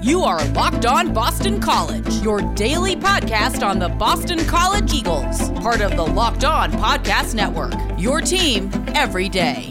You are Locked On Boston College, your daily podcast on the Boston College Eagles, part of the Locked On Podcast Network. Your team every day.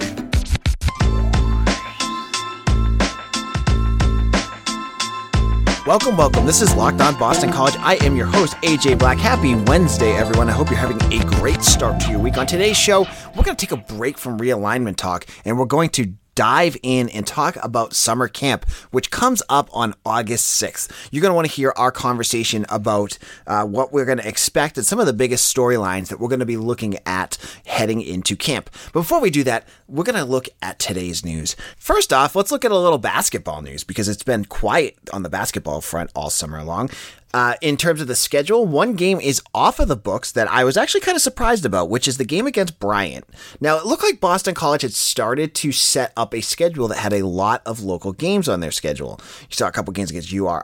Welcome, welcome. This is Locked On Boston College. I am your host, AJ Black. Happy Wednesday, everyone. I hope you're having a great start to your week. On today's show, we're going to take a break from realignment talk and we're going to dive in and talk about summer camp, which comes up on August 6th. You're going to want to hear our conversation about uh, what we're going to expect and some of the biggest storylines that we're going to be looking at heading into camp. But before we do that, we're going to look at today's news. First off, let's look at a little basketball news because it's been quiet on the basketball front all summer long. Uh, in terms of the schedule, one game is off of the books that I was actually kind of surprised about, which is the game against Bryant. Now, it looked like Boston College had started to set up a schedule that had a lot of local games on their schedule. You saw a couple games against URI,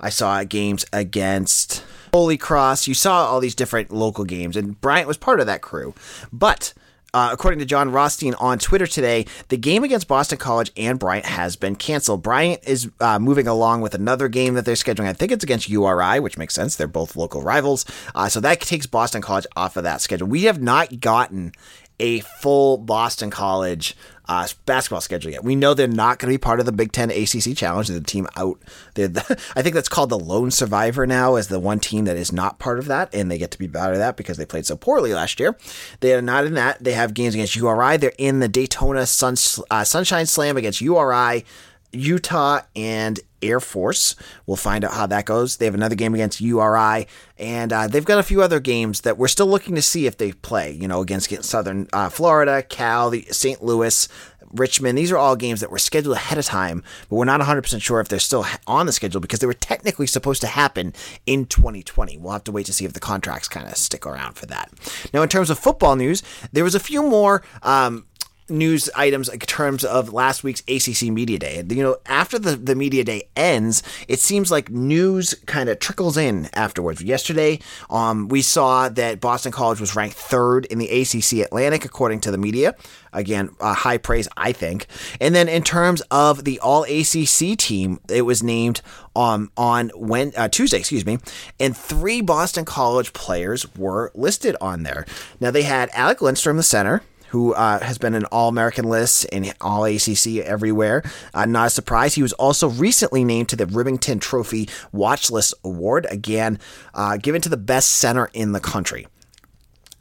I saw games against Holy Cross, you saw all these different local games, and Bryant was part of that crew. But uh, according to Jon Rothstein on Twitter today, the game against Boston College and Bryant has been canceled. Bryant is uh, moving along with another game that they're scheduling. I think it's against URI, which makes sense. They're both local rivals. Uh, so that takes Boston College off of that schedule. We have not gotten a full Boston College uh, basketball schedule yet. We know they're not going to be part of the Big Ten ACC Challenge. They're the team out. The, I think that's called the lone survivor now, as the one team that is not part of that, and they get to be part of that because they played so poorly last year. They are not in that. They have games against URI. They're in the Daytona Sun, uh, Sunshine Slam against URI. Utah and Air Force. We'll find out how that goes. They have another game against URI, and uh, they've got a few other games that we're still looking to see if they play. You know, against Southern uh, Florida, Cal, the St. Louis. Richmond, these are all games that were scheduled ahead of time, but we're not 100% sure if they're still on the schedule because they were technically supposed to happen in 2020. We'll have to wait to see if the contracts kind of stick around for that. Now, in terms of football news, there was a few more um, news items in terms of last week's ACC Media Day. You know, after the, the Media Day ends, it seems like news kind of trickles in afterwards. Yesterday, um, we saw that Boston College was ranked third in the ACC Atlantic, according to the media. Again, uh, high praise, I think. And then in terms of the All ACC team, it was named um, on when uh, Tuesday, excuse me, and three Boston College players were listed on there. Now they had Alec Lindstrom, the center who uh, has been an All American list and All ACC everywhere. Uh, not a surprise. He was also recently named to the Rimington Trophy Watch List Award, again, uh, given to the best center in the country.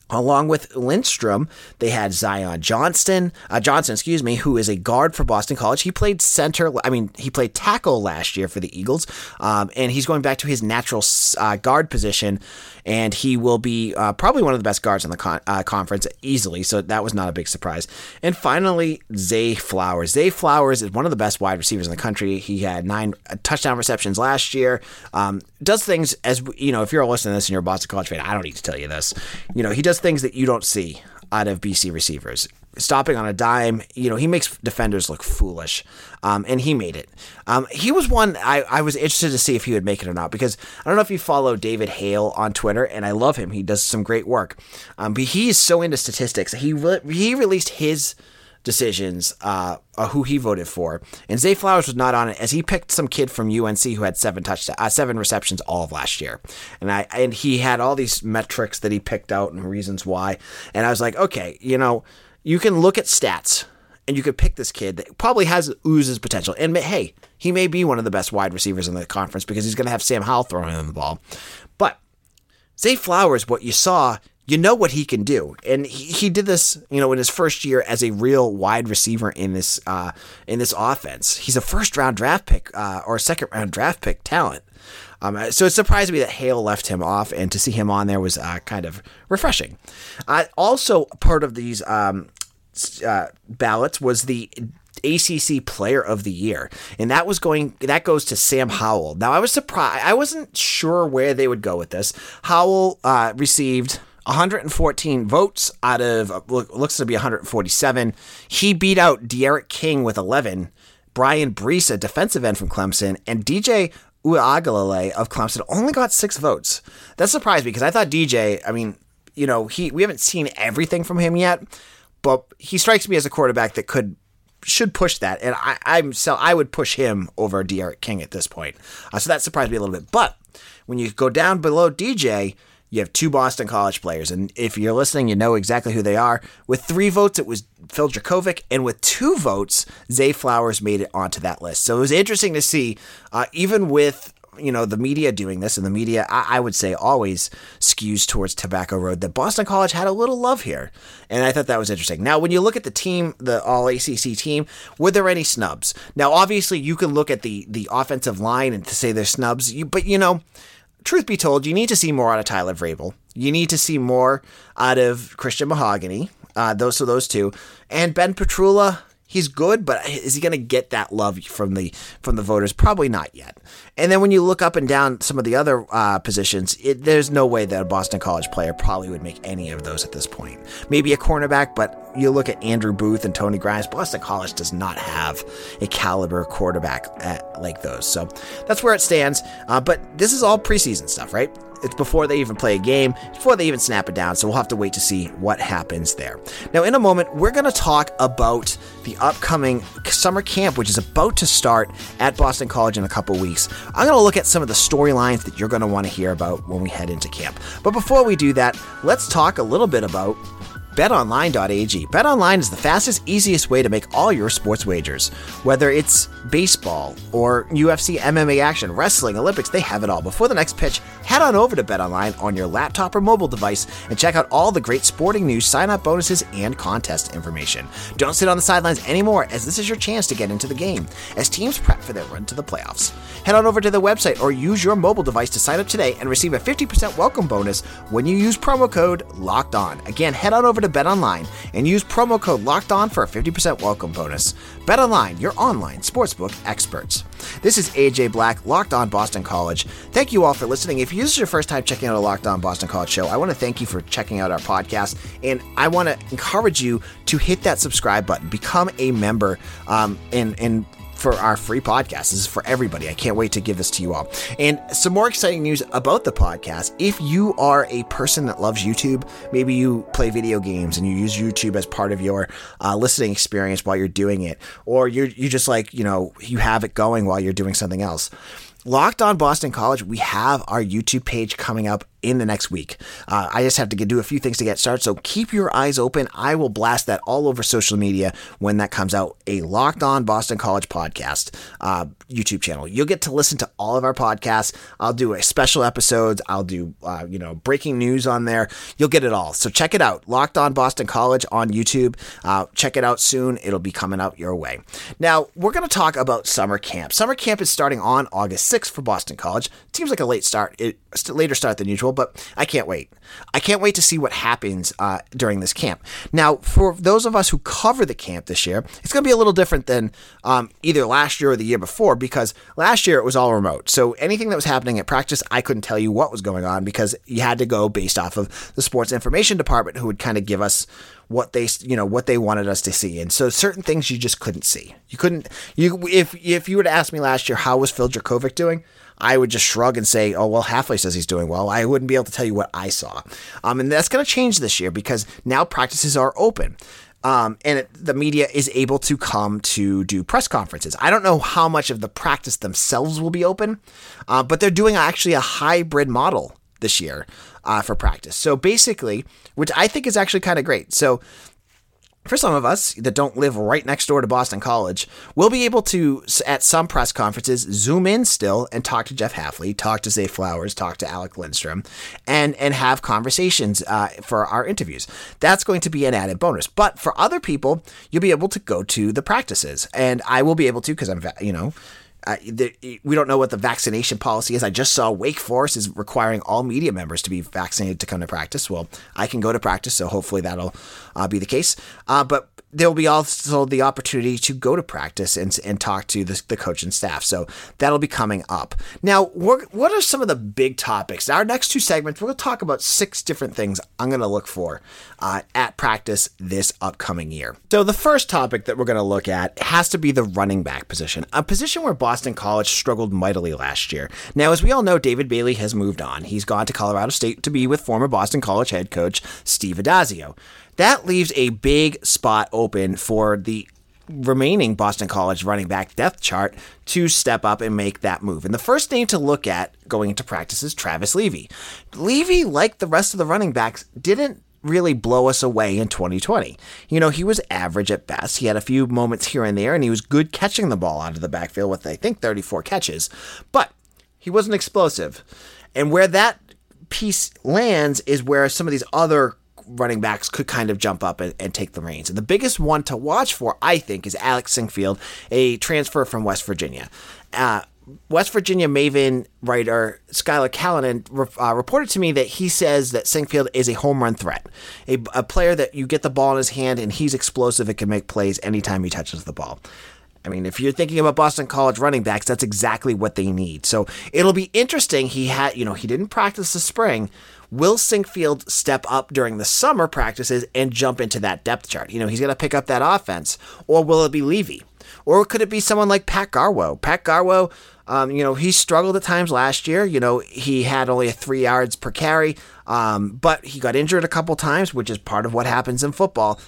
Along with Lindstrom, they had Zion Johnston, uh, Johnson, excuse me, who is a guard for Boston College. He played center, I mean, he played tackle last year for the Eagles, um, and he's going back to his natural uh, guard position and he will be uh, probably one of the best guards in the con- uh, conference easily. So that was not a big surprise. And finally, Zay Flowers. Zay Flowers is one of the best wide receivers in the country. He had nine uh, touchdown receptions last year. Um, does things as you know, if you're listening to this and you're a Boston College fan, I don't need to tell you this. You know, he does things that you don't see out of BC receivers stopping on a dime. You know, he makes defenders look foolish, um, and he made it. Um, he was one I, I was interested to see if he would make it or not because I don't know if you follow David Hale on Twitter, and I love him. He does some great work, um, but he is so into statistics. He re- he released his decisions uh, who he voted for, and Zay Flowers was not on it as he picked some kid from UNC who had seven touch uh, seven receptions all of last year, and I and he had all these metrics that he picked out and reasons why, and I was like, okay, you know you can look at stats and you could pick this kid that probably has oozes potential. And hey, he may be one of the best wide receivers in the conference because he's going to have Sam Howell throwing him the ball. But Zay Flowers, what you saw, you know what he can do, and he, he did this, you know, in his first year as a real wide receiver in this uh, in this offense. He's a first round draft pick uh, or second round draft pick talent. Um, so it surprised me that Hale left him off, and to see him on there was uh, kind of refreshing. Uh, also, part of these um, uh, ballots was the ACC Player of the Year, and that was going that goes to Sam Howell. Now I was surprised; I wasn't sure where they would go with this. Howell uh, received 114 votes out of looks to be 147. He beat out D'Eriq King with 11. Bryan Bresee, a defensive end from Clemson, and DJ Uiagalelei of Clemson only got six votes. That surprised me because I thought DJ, I mean, you know, he we haven't seen everything from him yet, but he strikes me as a quarterback that could should push that, and I, I'm so I would push him over D'Eriq King at this point. Uh, so that surprised me a little bit. But when you go down below DJ, you have two Boston College players, and if you're listening, you know exactly who they are. With three votes, it was Phil Jurkovec, and with two votes, Zay Flowers made it onto that list. So it was interesting to see, uh, even with you know the media doing this, and the media, I, I, would say, always skews towards Tobacco Road. That Boston College had a little love here, and I thought that was interesting. Now, when you look at the team, the All ACC team, were there any snubs? Now, obviously, you can look at the the offensive line and to say there's snubs, you, but you know truth be told, you need to see more out of Tyler Vrabel. You need to see more out of Christian Mahogany. Uh, those are those two, and Ben Petrula he's good, but is he going to get that love from the from the voters? Probably not yet. And then when you look up and down some of the other uh, positions, it, there's no way that a Boston College player probably would make any of those at this point. Maybe a cornerback, but you look at Andrew Booth and Tony Grimes. Boston College does not have a caliber quarterback at, like those, so that's where it stands. Uh, but this is all preseason stuff, right? It's before they even play a game, before they even snap it down. So we'll have to wait to see what happens there. Now, in a moment, we're going to talk about the upcoming summer camp, which is about to start at Boston College in a couple weeks. I'm going to look at some of the storylines that you're going to want to hear about when we head into camp. But before we do that, let's talk a little bit about betonline.ag. BetOnline is the fastest, easiest way to make all your sports wagers. Whether it's baseball or UFC MMA action, wrestling, Olympics, they have it all. Before the next pitch, head on over to BetOnline on your laptop or mobile device and check out all the great sporting news, sign up bonuses, and contest information. Don't sit on the sidelines anymore, as this is your chance to get into the game as teams prep for their run to the playoffs. Head on over to the website or use your mobile device to sign up today and receive a 50% welcome bonus when you use promo code LOCKED ON. Again, head on over to BetOnline and use promo code LOCKED ON for a 50% welcome bonus. BetOnline, your online sportsbook experts. This is AJ Black, Locked On Boston College. Thank you all for listening. If this is your first time checking out a Locked On Boston College show, I want to thank you for checking out our podcast, and I want to encourage you to hit that subscribe button, become a member, um, and and for our free podcast. This is for everybody. I can't wait to give this to you all. And some more exciting news about the podcast. If you are a person that loves YouTube, maybe you play video games and you use YouTube as part of your uh, listening experience while you're doing it, or you're, you just like, you know, you have it going while you're doing something else. Locked on Boston College, we have our YouTube page coming up in the next week. Uh, I just have to get, do a few things to get started. So keep your eyes open. I will blast that all over social media when that comes out. A Locked On Boston College podcast uh, YouTube channel. You'll get to listen to all of our podcasts. I'll do a special episodes. I'll do uh, you know breaking news on there. You'll get it all. So check it out. Locked On Boston College on YouTube. Uh, check it out soon. It'll be coming out your way. Now we're going to talk about summer camp. Summer camp is starting on August 6th for Boston College. Seems like a late start. It later start than usual but I can't wait. I can't wait to see what happens uh, during this camp. Now, for those of us who cover the camp this year, it's going to be a little different than um, either last year or the year before because last year it was all remote. So anything that was happening at practice, I couldn't tell you what was going on because you had to go based off of the sports information department who would kind of give us what they you know what they wanted us to see and so certain things you just couldn't see you couldn't you if if you to ask me last year how was Phil Jurkovec doing I would just shrug and say, oh, well, Hafley says he's doing well. I wouldn't be able to tell you what I saw. Um, and that's going to change this year because now practices are open. Um, and it, the media is able to come to do press conferences. I don't know how much of the practice themselves will be open, uh, but they're doing actually a hybrid model this year uh, for practice. So basically, which I think is actually kind of great. So for some of us that don't live right next door to Boston College, we'll be able to, at some press conferences, zoom in still and talk to Jeff Hafley, talk to Zay Flowers, talk to Alec Lindstrom, and and have conversations uh, for our interviews. That's going to be an added bonus. But for other people, you'll be able to go to the practices, and I will be able to because I'm, you know, uh, the, we don't know what the vaccination policy is. I just saw Wake Forest is requiring all media members to be vaccinated to come to practice. Well, I can go to practice, so hopefully that'll uh, be the case. Uh, but there will be also the opportunity to go to practice and, and talk to the, the coach and staff. So that'll be coming up. Now, what are some of the big topics? Our next two segments, we're going to talk about six different things I'm going to look for uh, at practice this upcoming year. So the first topic that we're going to look at has to be the running back position, a position where Boston College struggled mightily last year. Now, as we all know, David Bailey has moved on. He's gone to Colorado State to be with former Boston College head coach Steve Addazio that leaves a big spot open for the remaining Boston College running back depth chart to step up and make that move. And the first name to look at going into practice is Travis Levy. Levy, like the rest of the running backs, didn't really blow us away in 2020. You know, he was average at best. He had a few moments here and there, and he was good catching the ball out of the backfield with, I think, 34 catches. But he wasn't explosive. And where that piece lands is where some of these other running backs could kind of jump up and, and, take the reins. And the biggest one to watch for, I think, is Alex Sinkfield, a transfer from West Virginia. Uh, West Virginia Maven writer Skylar Callanan uh, reported to me that he says that Sinkfield is a home run threat, a, a player that you get the ball in his hand and he's explosive and can make plays anytime he touches the ball. I mean, if you're thinking about Boston College running backs, that's exactly what they need. So it'll be interesting. He had, you know, he didn't practice the spring. Will Sinkfield step up during the summer practices and jump into that depth chart? You know, he's going to pick up that offense. Or will it be Levy? Or could it be someone like Pat Garwo? Pat Garwo, um, you know, he struggled at times last year. You know, he had only three yards per carry, um, but he got injured a couple times, which is part of what happens in football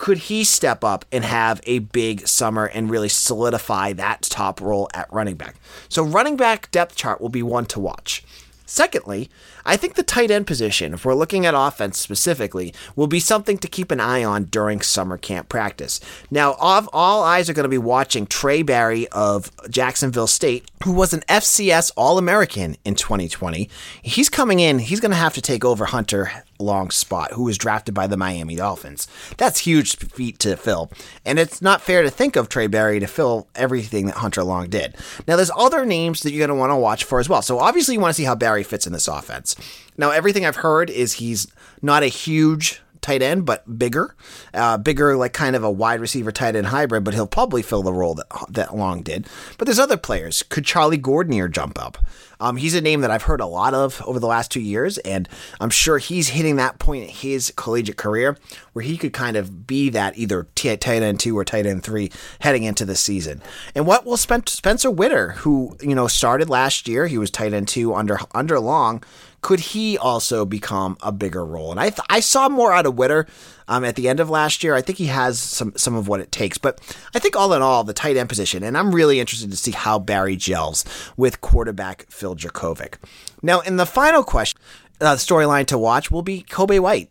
could he step up and have a big summer and really solidify that top role at running back? So, running back depth chart will be one to watch. Secondly, I think the tight end position, if we're looking at offense specifically, will be something to keep an eye on during summer camp practice. Now, all eyes are going to be watching Trae Barry of Jacksonville State, who was an FCS All American in 2020. He's coming in, he's going to have to take over Hunter Long spot, who was drafted by the Miami Dolphins. That's huge feat to fill. And it's not fair to think of Trae Barry to fill everything that Hunter Long did. Now, there's other names that you're going to want to watch for as well. So, obviously, you want to see how Barry fits in this offense. Now, everything I've heard is he's not a huge tight end, but bigger, uh, bigger like kind of a wide receiver tight end hybrid. But he'll probably fill the role that that Long did. But there's other players. Could Charlie Gordonier jump up? Um, he's a name that I've heard a lot of over the last two years, and I'm sure he's hitting that point in his collegiate career where he could kind of be that either tight end two or tight end three heading into the season. And what will Spencer Witter, who you know started last year, he was tight end two under under Long could he also become a bigger role? And I th- I saw more out of Witter um, at the end of last year. I think he has some some of what it takes. But I think all in all, the tight end position, and I'm really interested to see how Barry gels with quarterback Phil Jurkovec. Now, in the final question, uh, storyline to watch will be Kobay White.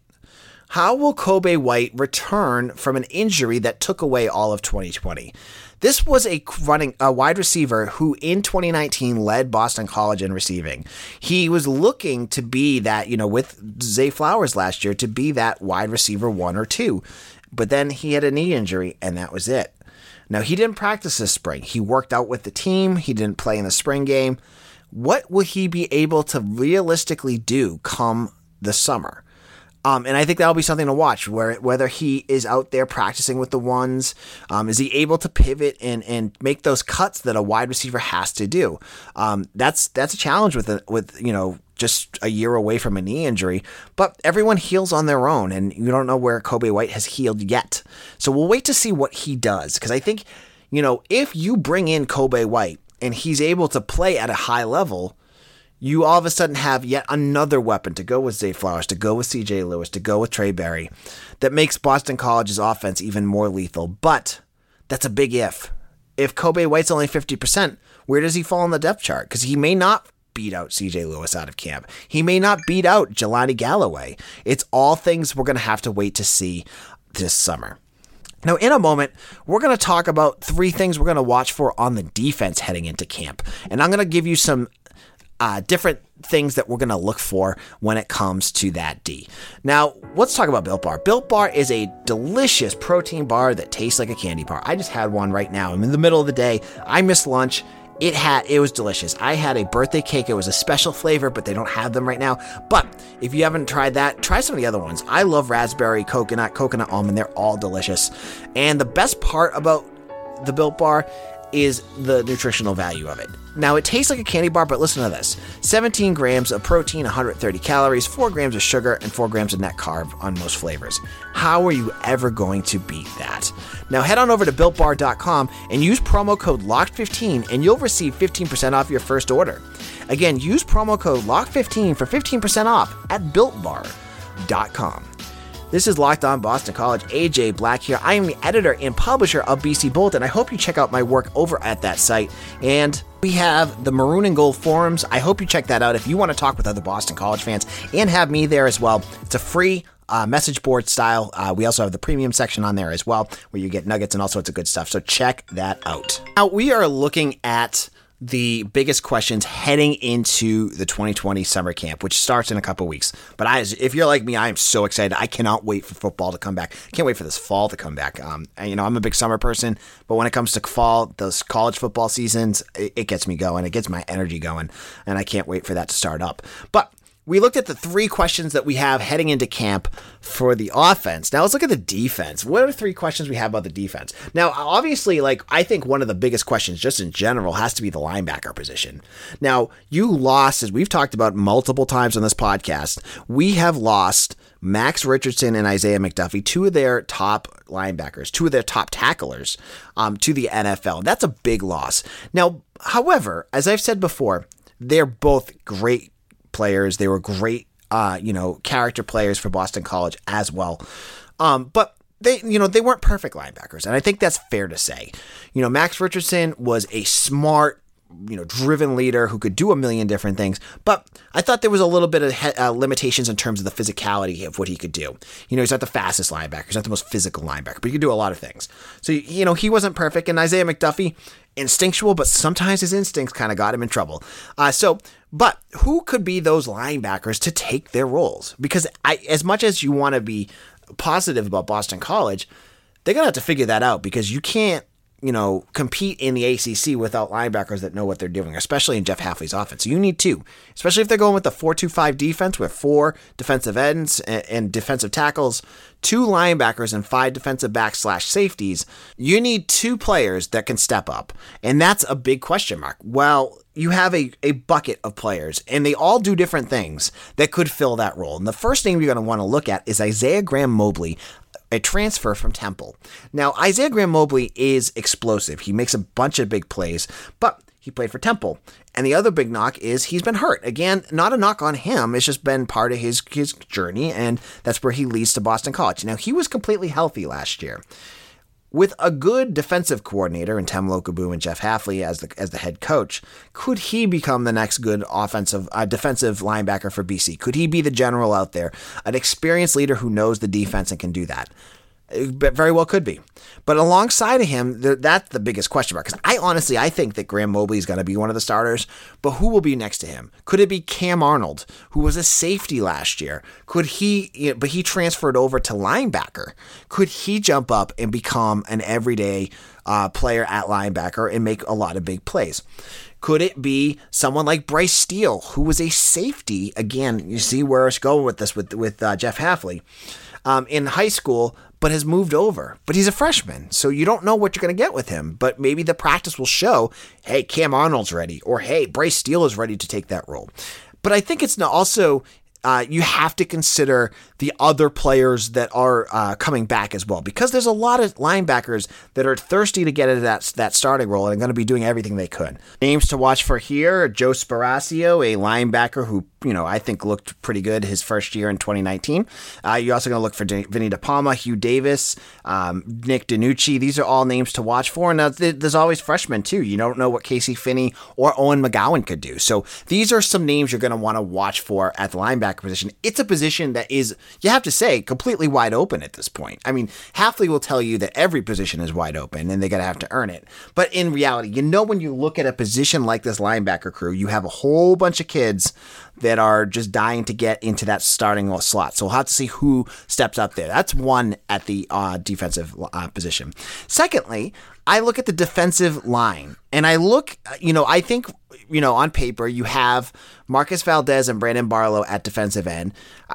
How will Kobay White return from an injury that took away all of 2020? This was a running a wide receiver who in 2019 led Boston College in receiving. He was looking to be that, you know, with Zay Flowers last year to be that wide receiver one or two. But then he had a knee injury and that was it. Now he didn't practice this spring. He worked out with the team. He didn't play in the spring game. What will he be able to realistically do come the summer? Um, and I think that'll be something to watch. Where whether he is out there practicing with the ones, um, is he able to pivot and and make those cuts that a wide receiver has to do? Um, that's that's a challenge with a, with you know just a year away from a knee injury. But everyone heals on their own, and you don't know where Kobay White has healed yet. So we'll wait to see what he does because I think you know if you bring in Kobay White and he's able to play at a high level you all of a sudden have yet another weapon to go with Zay Flowers, to go with CJ Lewis, to go with Trae Barry that makes Boston College's offense even more lethal. But that's a big if. If Kobay White's only 50%, where does he fall on the depth chart? Because he may not beat out CJ Lewis out of camp. He may not beat out Jehlani Galloway. It's all things we're going to have to wait to see this summer. Now, in a moment, we're going to talk about three things we're going to watch for on the defense heading into camp. And I'm going to give you some uh, different things that we're going to look for when it comes to that D. Now, let's talk about Built Bar. Built Bar is a delicious protein bar that tastes like a candy bar. I just had one right now. I'm in the middle of the day. I missed lunch. It had it was delicious. I had a birthday cake. It was a special flavor, but they don't have them right now. But if you haven't tried that, try some of the other ones. I love raspberry, coconut, coconut almond. They're all delicious. And the best part about the Built Bar is the nutritional value of it. Now, it tastes like a candy bar, but listen to this 17 grams of protein, 130 calories, 4 grams of sugar, and 4 grams of net carb on most flavors. How are you ever going to beat that? Now, head on over to builtbar.com and use promo code LOCKED15 and you'll receive 15% off your first order. Again, use promo code LOCKED15 for 15% off at builtbar.com. This is Locked On Boston College. AJ Black here. I am the editor and publisher of BC Bulletin. I hope you check out my work over at that site. And we have the Maroon and Gold forums. I hope you check that out if you want to talk with other Boston College fans and have me there as well. It's a free uh, message board style. Uh, we also have the premium section on there as well, where you get nuggets and all sorts of good stuff. So check that out. Now, we are looking at the biggest questions heading into the 2020 summer camp, which starts in a couple weeks. But I, if you're like me, I am so excited. I cannot wait for football to come back. I can't wait for this fall to come back. Um, and, you know, I'm a big summer person, but when it comes to fall, those college football seasons, it, it gets me going. It gets my energy going, and I can't wait for that to start up. But we looked at the three questions that we have heading into camp for the offense. Now let's look at the defense. What are three questions we have about the defense? Now, obviously, like I think one of the biggest questions just in general has to be the linebacker position. Now, you lost, as we've talked about multiple times on this podcast, we have lost Max Richardson and Isaiah McDuffie, two of their top linebackers, two of their top tacklers, um, to the NFL. That's a big loss. Now, however, as I've said before, they're both great players. They were great, uh, you know, character players for Boston College as well. Um, but they, you know, they weren't perfect linebackers, and I think that's fair to say. You know, Max Richardson was a smart, you know, driven leader who could do a million different things. But I thought there was a little bit of uh, limitations in terms of the physicality of what he could do. You know, he's not the fastest linebacker, he's not the most physical linebacker, but he could do a lot of things. So, you know, he wasn't perfect. And Isaiah McDuffie, instinctual, but sometimes his instincts kind of got him in trouble. Uh, so, but who could be those linebackers to take their roles? Because I, as much as you want to be positive about Boston College, they're gonna have to figure that out because you can't you know, compete in the ACC without linebackers that know what they're doing, especially in Jeff Hafley's offense. You need two, especially if they're going with the 4 2 5 defense with four defensive ends and, and defensive tackles, two linebackers, and five defensive backs slash safeties. You need two players that can step up. And that's a big question mark. Well, you have a, a bucket of players, and they all do different things that could fill that role. And the first thing you're going to want to look at is Isaiah Graham Mobley a transfer from Temple. Now, Isaiah Graham Mobley is explosive. He makes a bunch of big plays, but he played for Temple. And the other big knock is he's been hurt. Again, not a knock on him. It's just been part of his, his journey, and that's where he leads to Boston College. Now, he was completely healthy last year with a good defensive coordinator in Tem Lukabu and Jeff Hafley as the as the head coach, could he become the next good offensive uh, defensive linebacker for BC? Could he be the general out there, an experienced leader who knows the defense and can do that? It very well could be. But alongside of him, that's the biggest question mark. Because I honestly, I think that Graham Mobley is going to be one of the starters. But who will be next to him? Could it be Cam Arnold, who was a safety last year? Could he? You know, but he transferred over to linebacker. Could he jump up and become an everyday uh, player at linebacker and make a lot of big plays? Could it be someone like Bryce Steele, who was a safety? Again, you see where it's going with this with with uh, Jeff Hafley. Um, in high school, but has moved over. But he's a freshman, so you don't know what you're going to get with him. But maybe the practice will show, hey, Cam Arnold's ready, or hey, Bryce Steele is ready to take that role. But I think it's also uh, you have to consider the other players that are uh, coming back as well, because there's a lot of linebackers that are thirsty to get into that that starting role and are going to be doing everything they could. Names to watch for here: Joe Sparacio, a linebacker who you know I think looked pretty good his first year in 2019. Uh, you're also going to look for Vinny DePalma, Hugh Davis, um, Nick DiNucci. These are all names to watch for, and there's always freshmen too. You don't know what Casey Finney or Owen McGowan could do, so these are some names you're going to want to watch for at the linebacker linebacker position. It's a position that is, you have to say, completely wide open at this point. I mean, Hafley will tell you that every position is wide open and they got to have to earn it. But in reality, you know, when you look at a position like this linebacker crew, you have a whole bunch of kids that are just dying to get into that starting slot. So we'll have to see who steps up there. That's one at the uh, defensive uh, position. Secondly, I look at the defensive line and I look, you know, I think, you know, on paper, you have Marcus Valdez and Brandon Barlow at defensive end.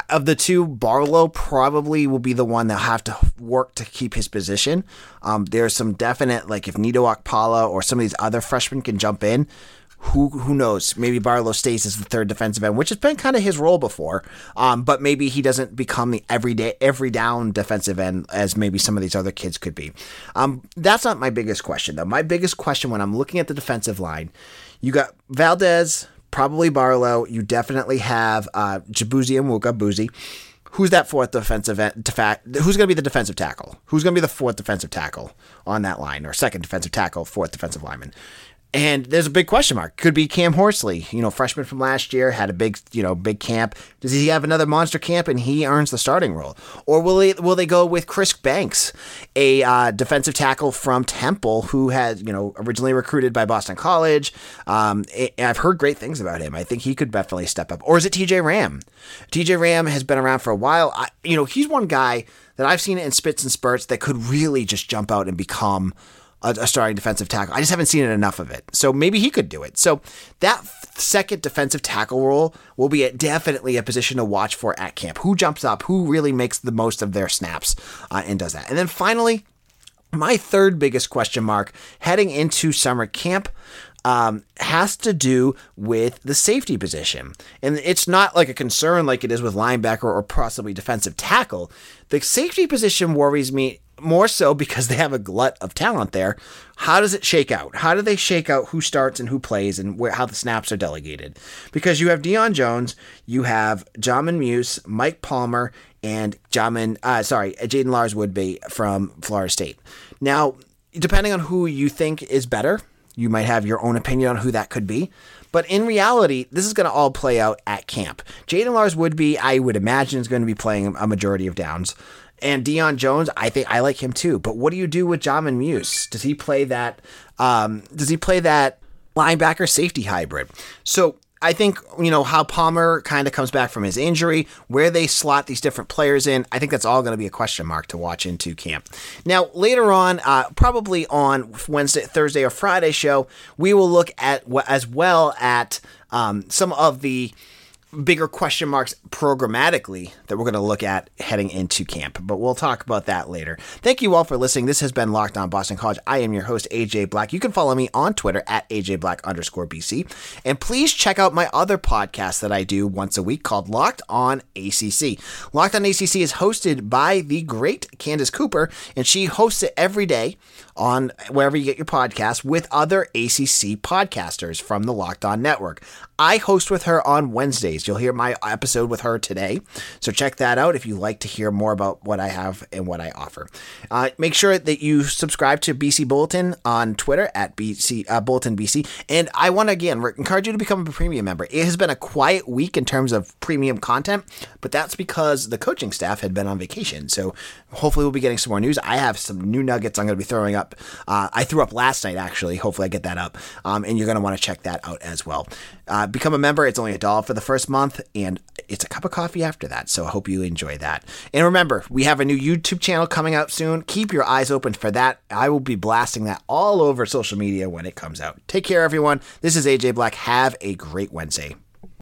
Of the two, Barlow probably will be the one that'll have to work to keep his position. Um, there's some definite, like if Nito Akpala or some of these other freshmen can jump in, who who knows? Maybe Barlow stays as the third defensive end, which has been kind of his role before. Um, but maybe he doesn't become the everyday every down defensive end as maybe some of these other kids could be. Um, that's not my biggest question though. My biggest question when I'm looking at the defensive line, you got Valdez, probably Barlow. You definitely have uh, Jabuzi and Wuka Boozy who's that fourth defensive end, who's going to be the defensive tackle? Who's going to be the fourth defensive tackle on that line or second defensive tackle, fourth defensive lineman? And there's a big question mark. Could be Cam Horsley, you know, freshman from last year, had a big, you know, big camp. Does he have another monster camp and he earns the starting role, or will they will they go with Chris Banks, a uh, defensive tackle from Temple who had, you know, originally recruited by Boston College? Um, I've heard great things about him. I think he could definitely step up. Or is it T.J. Ram? T.J. Ram has been around for a while. I, you know, he's one guy that I've seen it in spits and spurts that could really just jump out and become a, a, starting defensive tackle. I just haven't seen enough of it. So maybe he could do it. So that second defensive tackle role will be a, definitely a position to watch for at camp. Who jumps up? Who really makes the most of their snaps uh, and does that? And then finally, my third biggest question mark heading into summer camp um, has to do with the safety position. And it's not like a concern like it is with linebacker or possibly defensive tackle. The safety position worries me more so because they have a glut of talent there. How does it shake out? How do they shake out who starts and who plays and where, how the snaps are delegated? Because you have Deion Jones, you have Jamin Muse, Mike Palmer, and Jamin, uh, sorry, Jaiden Lars Woodbey from Florida State. Now, depending on who you think is better, you might have your own opinion on who that could be. But in reality, this is going to all play out at camp. Jaiden Lars Woodbey, I would imagine, is going to be playing a majority of downs. And Dion Jones, I think I like him too. But what do you do with Jamin Muse? Does he play that? Um, does he play that linebacker safety hybrid? So I think you know how Palmer kind of comes back from his injury, where they slot these different players in. I think that's all going to be a question mark to watch into camp. Now later on, uh, probably on Wednesday, Thursday, or Friday show, we will look at as well at um, some of the bigger question marks programmatically that we're going to look at heading into camp. But we'll talk about that later. Thank you all for listening. This has been Locked On Boston College. I am your host, AJ Black. You can follow me on Twitter at AJ Black underscore BC. And please check out my other podcast that I do once a week called Locked On ACC. Locked On ACC is hosted by the great Candace Cooper, and she hosts it every day on wherever you get your podcast with other ACC podcasters from the Locked On Network. I host with her on Wednesdays. You'll hear my episode with her today. So check that out if you'd like to hear more about what I have and what I offer. Uh, make sure that you subscribe to BC Bulletin on Twitter at BC uh, Bulletin BC. And I want to again encourage you to become a premium member. It has been a quiet week in terms of premium content, but that's because the coaching staff had been on vacation. So hopefully we'll be getting some more news. I have some new nuggets I'm going to be throwing up. Uh, I threw up last night actually. Hopefully I get that up, um, and you're going to want to check that out as well. Uh, become a member. It's only a dollar for the first month, and it's a cup of coffee after that. So I hope you enjoy that. And remember, we have a new YouTube channel coming out soon. Keep your eyes open for that. I will be blasting that all over social media when it comes out. Take care, everyone. This is AJ Black. Have a great Wednesday.